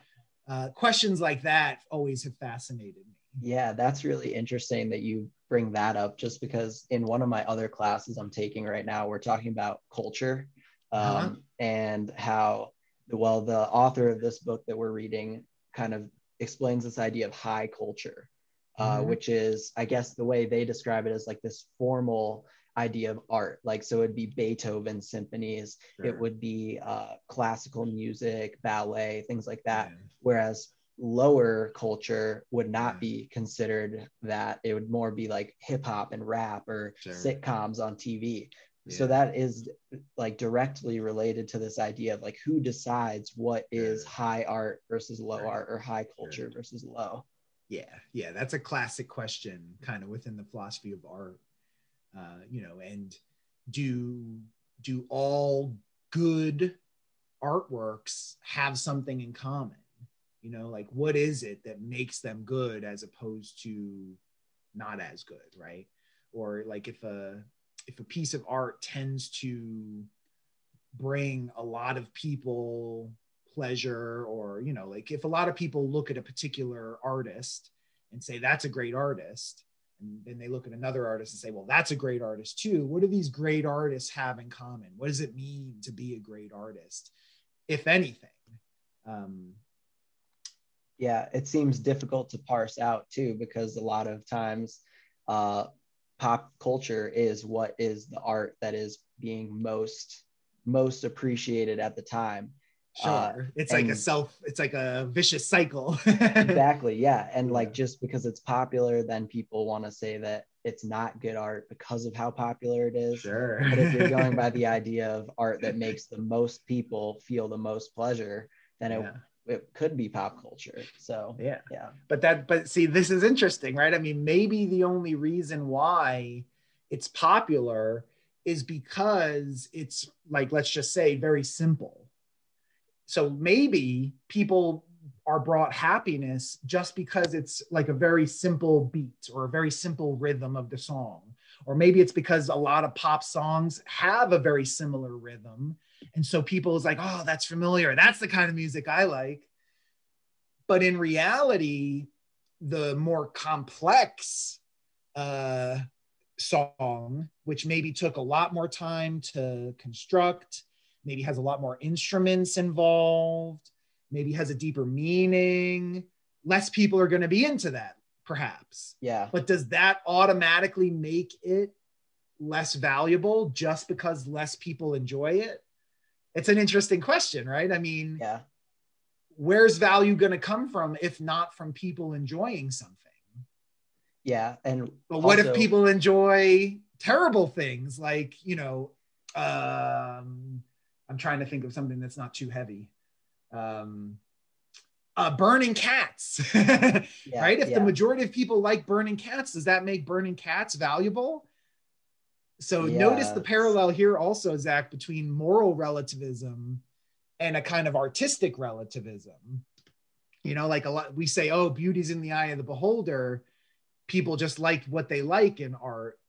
Uh, questions like that always have fascinated me. Yeah, that's really interesting that you bring that up just because in one of my other classes I'm taking right now, we're talking about culture um, uh-huh. and how, well, the author of this book that we're reading kind of explains this idea of high culture, uh, mm-hmm. which is, I guess, the way they describe it as like this formal idea of art. Like, so it'd be Beethoven symphonies, sure. it would be uh, classical music, ballet, things like that. Yeah. Whereas lower culture would not be considered that it would more be like hip hop and rap or sure. sitcoms on TV. Yeah. So that is like directly related to this idea of like who decides what is high art versus low right. art or high culture versus low. Yeah, yeah, that's a classic question kind of within the philosophy of art. Uh, you know, and do do all good artworks have something in common? you know like what is it that makes them good as opposed to not as good right or like if a if a piece of art tends to bring a lot of people pleasure or you know like if a lot of people look at a particular artist and say that's a great artist and then they look at another artist and say well that's a great artist too what do these great artists have in common? What does it mean to be a great artist if anything? Um, yeah it seems difficult to parse out too because a lot of times uh, pop culture is what is the art that is being most most appreciated at the time. Sure. Uh, it's like a self it's like a vicious cycle. (laughs) Exactly yeah. And yeah. like just because it's popular then people want to say that it's not good art because of how popular it is. Sure. But if you're going by (laughs) the idea of art that makes the most people feel the most pleasure then it it could be pop culture. So yeah, yeah. But that, but see, this is interesting, right? I mean, maybe the only reason why it's popular is because it's like, let's just say, very simple. So maybe people are brought happiness just because it's like a very simple beat or a very simple rhythm of the song. Or maybe it's because a lot of pop songs have a very similar rhythm and so people is like, oh, that's familiar. That's the kind of music I like. But in reality, the more complex uh, song, which maybe took a lot more time to construct, maybe has a lot more instruments involved, maybe has a deeper meaning, less people are going to be into that, perhaps. Yeah. But does that automatically make it less valuable just because less people enjoy it? It's an interesting question, right? I mean, yeah. Where's value going to come from if not from people enjoying something? Yeah, and but what if people enjoy terrible things like you know, um, I'm trying to think of something that's not too heavy. Um, uh, burning cats, (laughs) yeah, right? If yeah. the majority of people like burning cats, does that make burning cats valuable? So yes. notice the parallel here also, Zach, between moral relativism and a kind of artistic relativism. You know, like a lot we say, oh, beauty's in the eye of the beholder. People just like what they like in art.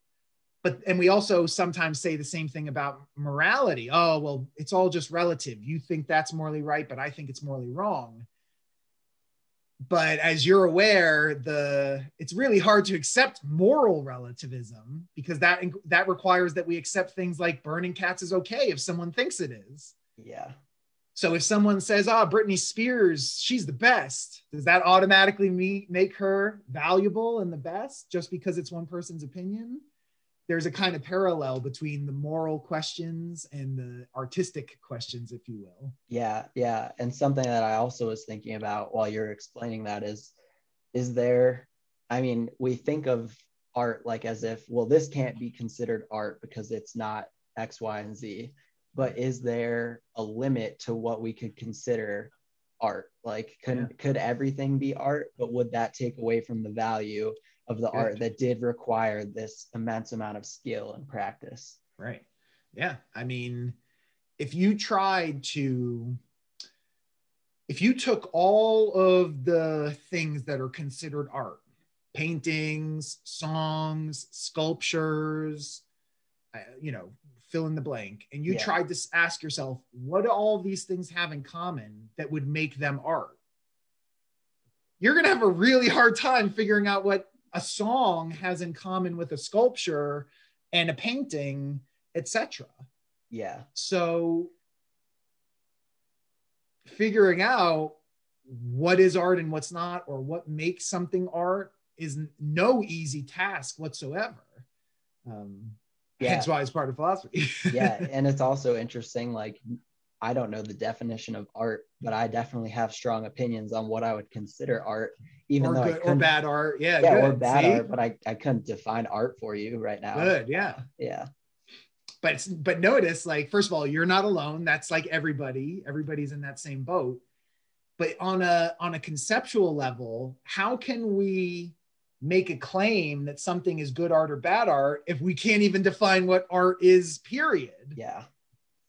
But and we also sometimes say the same thing about morality. Oh, well, it's all just relative. You think that's morally right, but I think it's morally wrong but as you're aware the it's really hard to accept moral relativism because that that requires that we accept things like burning cats is okay if someone thinks it is. Yeah. So if someone says ah oh, britney spears she's the best does that automatically me- make her valuable and the best just because it's one person's opinion there's a kind of parallel between the moral questions and the artistic questions, if you will. Yeah, yeah. And something that I also was thinking about while you're explaining that is, is there, I mean, we think of art like as if, well, this can't be considered art because it's not X, Y, and Z. but is there a limit to what we could consider art like could yeah. could everything be art but would that take away from the value of the Good. art that did require this immense amount of skill and practice right yeah i mean if you tried to if you took all of the things that are considered art paintings songs sculptures uh, you know fill in the blank and you yeah. tried to ask yourself what do all these things have in common that would make them art you're going to have a really hard time figuring out what a song has in common with a sculpture and a painting etc yeah. So figuring out what is art and what's not or what makes something art is no easy task whatsoever. Um, yeah. hence why it's part of philosophy. (laughs) Yeah and it's also interesting like i don't know the definition of art but i definitely have strong opinions on what i would consider art even or though good, or bad art. Yeah yeah good. or bad See? art but I, I couldn't define art for you right now. Good yeah. Yeah. But but notice like first of all you're not alone. That's like everybody. Everybody's in that same boat. But on a on a conceptual level how can we make a claim that something is good art or bad art if we can't even define what art is period? Yeah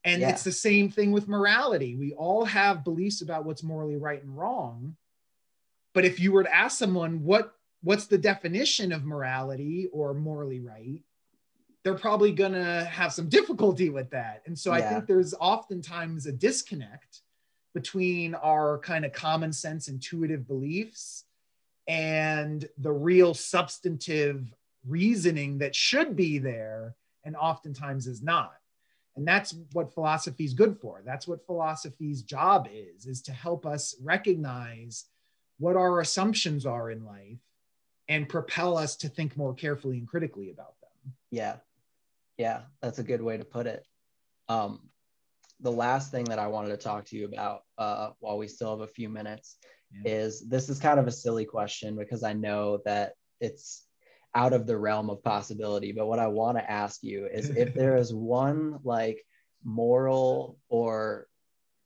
and yeah. it's the same thing with morality. We all have beliefs about what's morally right and wrong. But if you were to ask someone what what's the definition of morality or morally right? They're probably going to have some difficulty with that. And so yeah. i think there's oftentimes a disconnect between our kind of common sense intuitive beliefs and the real substantive reasoning that should be there and oftentimes is not and that's what philosophy is good for. That's what philosophy's job is is to help us recognize what our assumptions are in life and propel us to think more carefully and critically about them. Yeah. Yeah that's a good way to put it. Um, the last thing that i wanted to talk to you about uh, while we still have a few minutes yeah. is this is kind of a silly question because I know that it's out of the realm of possibility. But what I want to ask you is (laughs) if there is one like moral or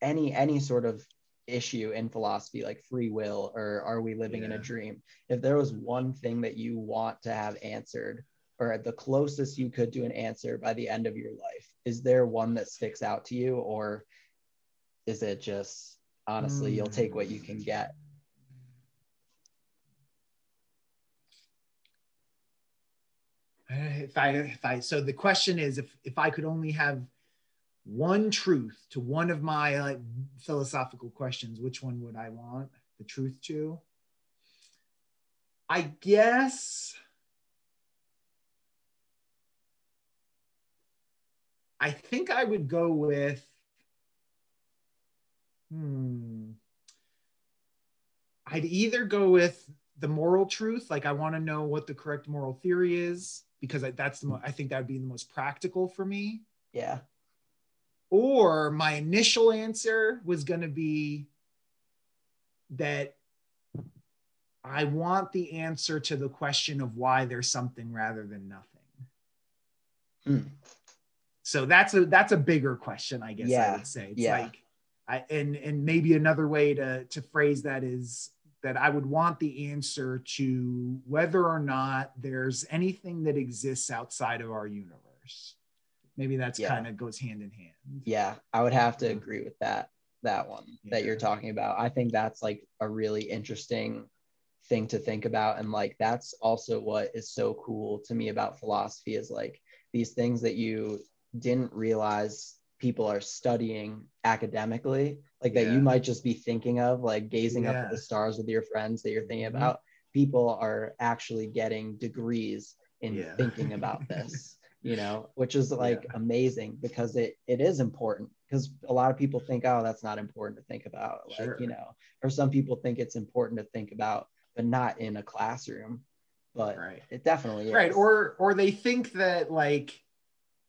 any any sort of issue in philosophy like free will or are we living yeah. in a dream if there was one thing that you want to have answered or the closest you could to an answer by the end of your life is there one that sticks out to you or is it just honestly, mm. you'll take what you can get. If I, if I, so the question is, if if I could only have one truth to one of my like philosophical questions, which one would I want the truth to? I guess. I think I would go with Hmm. I'd either go with the moral truth, like I want to know what the correct moral theory is, because that's the mo- I think that would be the most practical for me. Yeah. Or my initial answer was going to be that I want the answer to the question of why there's something rather than nothing. Hmm. So that's a that's a bigger question, I guess yeah. I would say. It's yeah. like I, and and maybe another way to to phrase that is that I would want the answer to whether or not there's anything that exists outside of our universe. Maybe that's yeah. kind of goes hand in hand. Yeah, I would have to agree with that that one yeah. that you're talking about. I think that's like a really interesting thing to think about and like that's also what is so cool to me about philosophy is like these things that you didn't realize people are studying academically like that yeah. you might just be thinking of like gazing yeah. up at the stars with your friends that you're thinking mm-hmm. about people are actually getting degrees in yeah. thinking about this (laughs) you know which is like amazing because it it is important because a lot of people think oh that's not important to think about like sure. you know or some people think it's important to think about but not in a classroom but right. it definitely is. right or or they think that like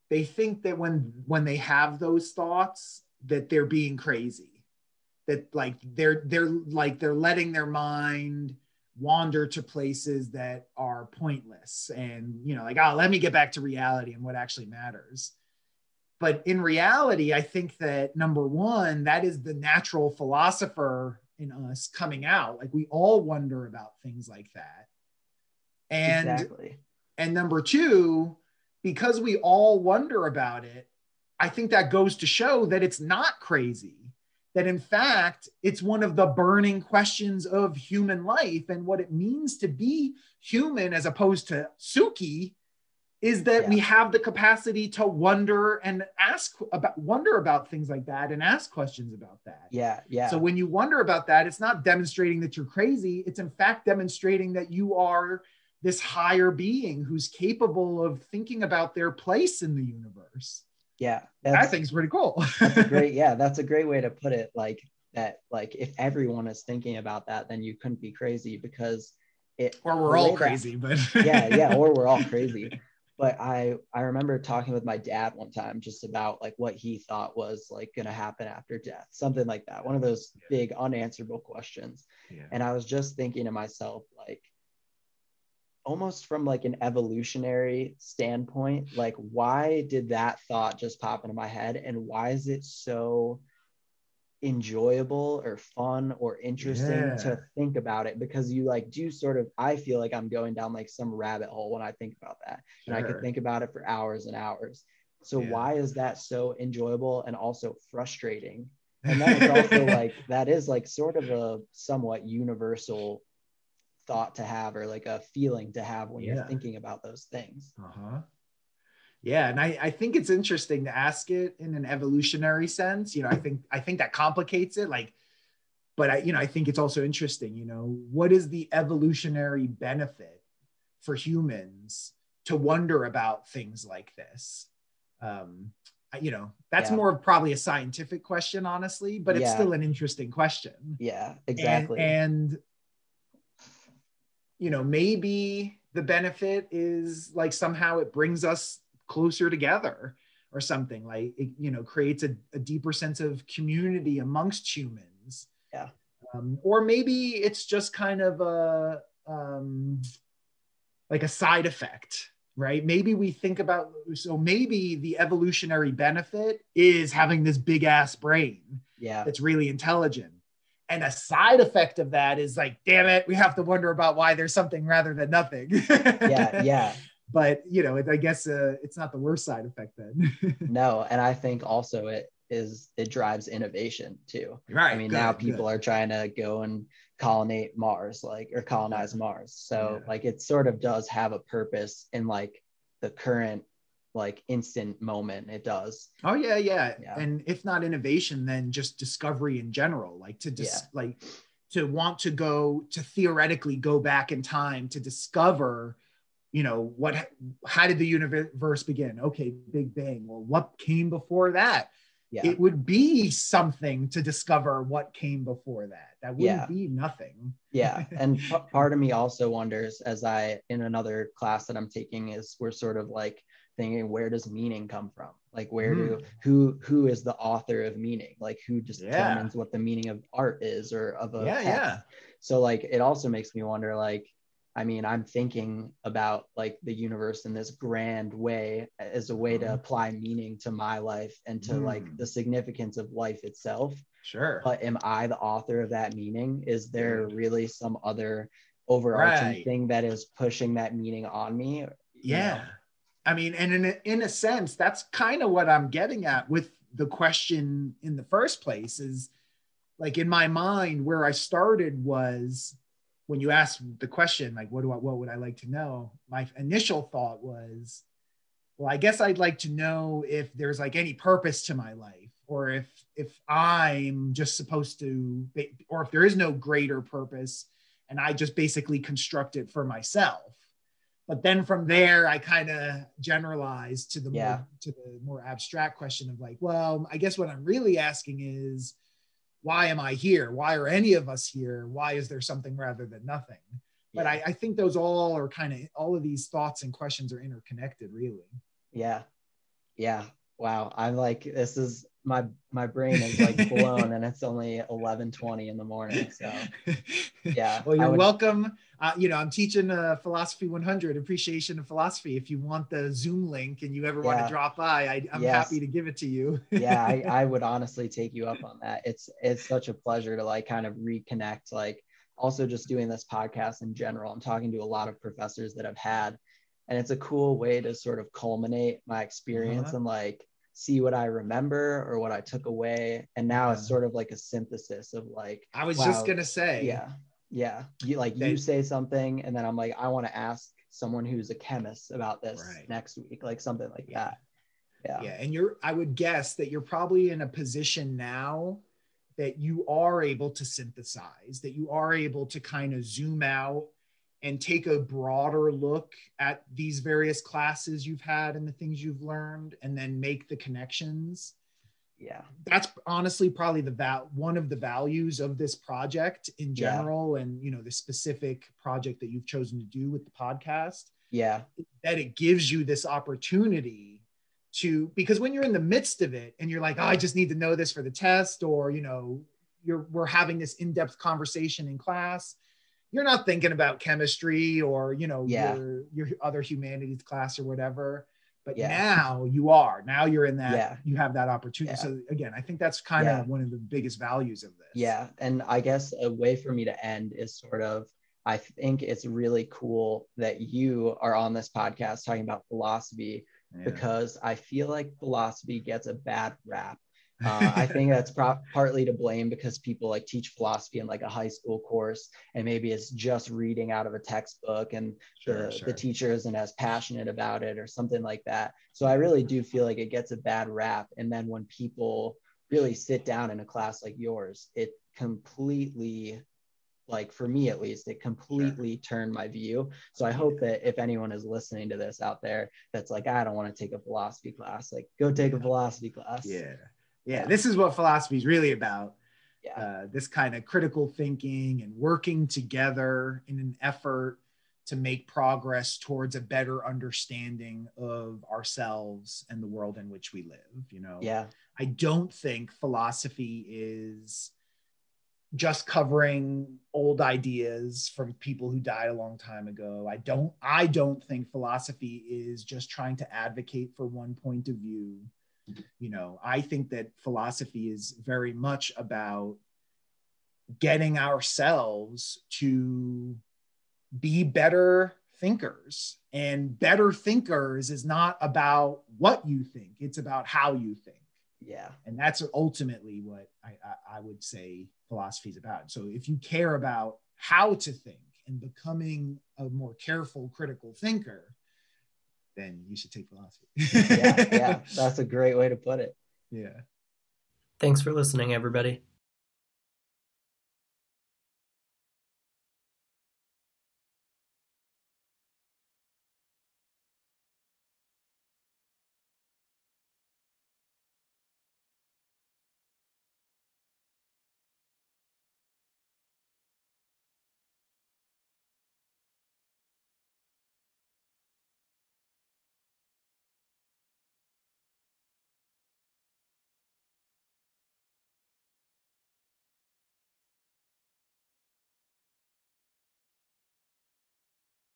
they think that when when they have those thoughts that they're being crazy that like they're they're like they're letting their mind wander to places that are pointless and you know like oh let me get back to reality and what actually matters but in reality, I think that number one, that is the natural philosopher in us coming out. Like we all wonder about things like that. And exactly. and number two, because we all wonder about it, I think that goes to show that it's not crazy. That in fact, it's one of the burning questions of human life and what it means to be human as opposed to Suki is that yeah. we have the capacity to wonder and ask about wonder about things like that and ask questions about that. Yeah, yeah. So when you wonder about that, it's not demonstrating that you're crazy. It's in fact demonstrating that you are this higher being who's capable of thinking about their place in the universe. Yeah, I think it's pretty cool. (laughs) great. Yeah, that's a great way to put it. Like that. Like if everyone is thinking about that, then you couldn't be crazy because it. Or we're all crazy, that, but (laughs) yeah, yeah. Or we're all crazy (laughs) but I I remember talking with my dad one time just about like what he thought was like going to happen after death, something like that. One of those yeah. big unanswerable questions. Yeah. And I was just thinking to myself like almost from like an evolutionary standpoint, like why did that thought just pop into my head and why is it so enjoyable or fun or interesting yeah. to think about it because you like do sort of I feel like I'm going down like some rabbit hole when I think about that. Sure. And I could think about it for hours and hours. So yeah. why is that so enjoyable and also frustrating? (laughs) And that is also like that is like sort of a somewhat universal thought to have or like a feeling to have when yeah. you're thinking about those things. Uh-huh yeah and I, I think it's interesting to ask it in an evolutionary sense you know i think i think that complicates it like but i you know i think it's also interesting you know what is the evolutionary benefit for humans to wonder about things like this um you know that's yeah. more of probably a scientific question honestly but it's yeah. still an interesting question yeah exactly and, and you know maybe the benefit is like somehow it brings us closer together or something like it, you know creates a, a deeper sense of community amongst humans. Yeah. Um, or maybe it's just kind of a um, like a side effect right? Maybe we think about so maybe the evolutionary benefit is having this big ass brain yeah. that's really intelligent and a side effect of that is like damn it we have to wonder about why there's something rather than nothing yeah yeah (laughs) but you know, I guess uh, it's not the worst side effect then. (laughs) no, and I think also it is it drives innovation too. Right. I mean, good, now people good. are trying to go and colonize Mars, like or colonize Mars. So yeah. like it sort of does have a purpose in like the current like instant moment it does. Oh yeah, yeah, yeah. And if not innovation then just discovery in general like to just dis- yeah. like to want to go to theoretically go back in time to discover you know what how did the universe begin? Okay big bang. Well what came before that? Yeah. it would be something to discover what came before that. That wouldn't yeah. be nothing. Yeah. (laughs) And p- part of me also wonders as i in another class that i'm taking is we're sort of like thinking where does meaning come from like where mm. do who who is the author of meaning like who just yeah. determines what the meaning of art is or of a yeah, text. yeah so like it also makes me wonder like I mean, I'm thinking about like the universe in this grand way as a way to mm-hmm. apply meaning to my life and to mm. like the significance of life itself. Sure. But am I the author of that meaning? Is there really some other overarching right. thing that is pushing that meaning on me? Yeah. Know? I mean, and in a, in a sense, that's kind of what I'm getting at with the question in the first place is like in my mind, where I started was when you asked the question like what do I what would I like to know? My initial thought was well I guess I'd like to know if there's like any purpose to my life or if if I'm just supposed to or if there is no greater purpose and I just basically construct it for myself but then from there I kind of generalized to the yeah. more to the more abstract question of like well I guess what I'm really asking is why am I here? Why are any of us here? Why is there something rather than nothing? But yeah. I, I think those all are kind of all of these thoughts and questions are interconnected, really. Yeah. Yeah. Wow. I'm like, this is my my brain is like blown and it's only 11:20 in the morning so (laughs) yeah well you're would, welcome uh, you know i'm teaching uh, philosophy 100 appreciation of philosophy if you want the zoom link and you ever yeah. want to drop by I, am yes. happy to give it to you yeah I, (laughs) I would honestly take you up on that it's it's such a pleasure to like kind of reconnect like also just doing this podcast in general i'm talking to a lot of professors that i've had and it's a cool way to sort of culminate my experience uh-huh. and like see what I remember or what I took away. And now it's sort of like a synthesis of like I was wow, just gonna say. Yeah. Yeah. You like you say something and then I'm like, I want to ask someone who's a chemist about this right. next week, like something like yeah. that. Yeah. Yeah. And you're I would guess that you're probably in a position now that you are able to synthesize, that you are able to kind of zoom out and take a broader look at these various classes you've had and the things you've learned and then make the connections. Yeah. That's honestly probably the val- one of the values of this project in general yeah. and you know the specific project that you've chosen to do with the podcast. Yeah. That it gives you this opportunity to because when you're in the midst of it and you're like oh, i just need to know this for the test or you know you're we're having this in-depth conversation in class you're not thinking about chemistry or you know yeah. your your other humanities class or whatever but yeah. now you are. Now you're in that yeah. you have that opportunity. So again i think that's kind of one of the biggest values of this. Yeah. And i guess a way for me to end is sort of i think it's really cool that you are on this podcast talking about philosophy because i feel like philosophy gets a bad rap uh, I think that's (laughs) pro- partly to blame because people like teach philosophy in like a high school course, and maybe it's just reading out of a textbook, and sure, the, sure. the teacher isn't as passionate about it or something like that. So I really do feel like it gets a bad rap. And then when people really sit down in a class like yours, it completely like for me at least it completely sure. turned my view so i hope that if anyone is listening to this out there that's like i don't want to take a philosophy class like go take a philosophy class yeah yeah, this is what philosophy is really about. Yeah. Uh, this kind of critical thinking and working together in an effort to make progress towards a better understanding of ourselves and the world in which we live. You know, yeah, I don't think philosophy is just covering old ideas from people who died a long time ago. I don't I don't think philosophy is just trying to advocate for one point of view you know i think that philosophy is very much about getting ourselves to be better thinkers. And better thinkers is not about what you think it's about how you think. Yeah. And that's ultimately what i i, I would say philosophy is about. So if you care about how to think and becoming a more careful critical thinker then you should take philosophy. yeah, yeah, (laughs) that's a great way to put it. Yeah. Thanks for listening, everybody.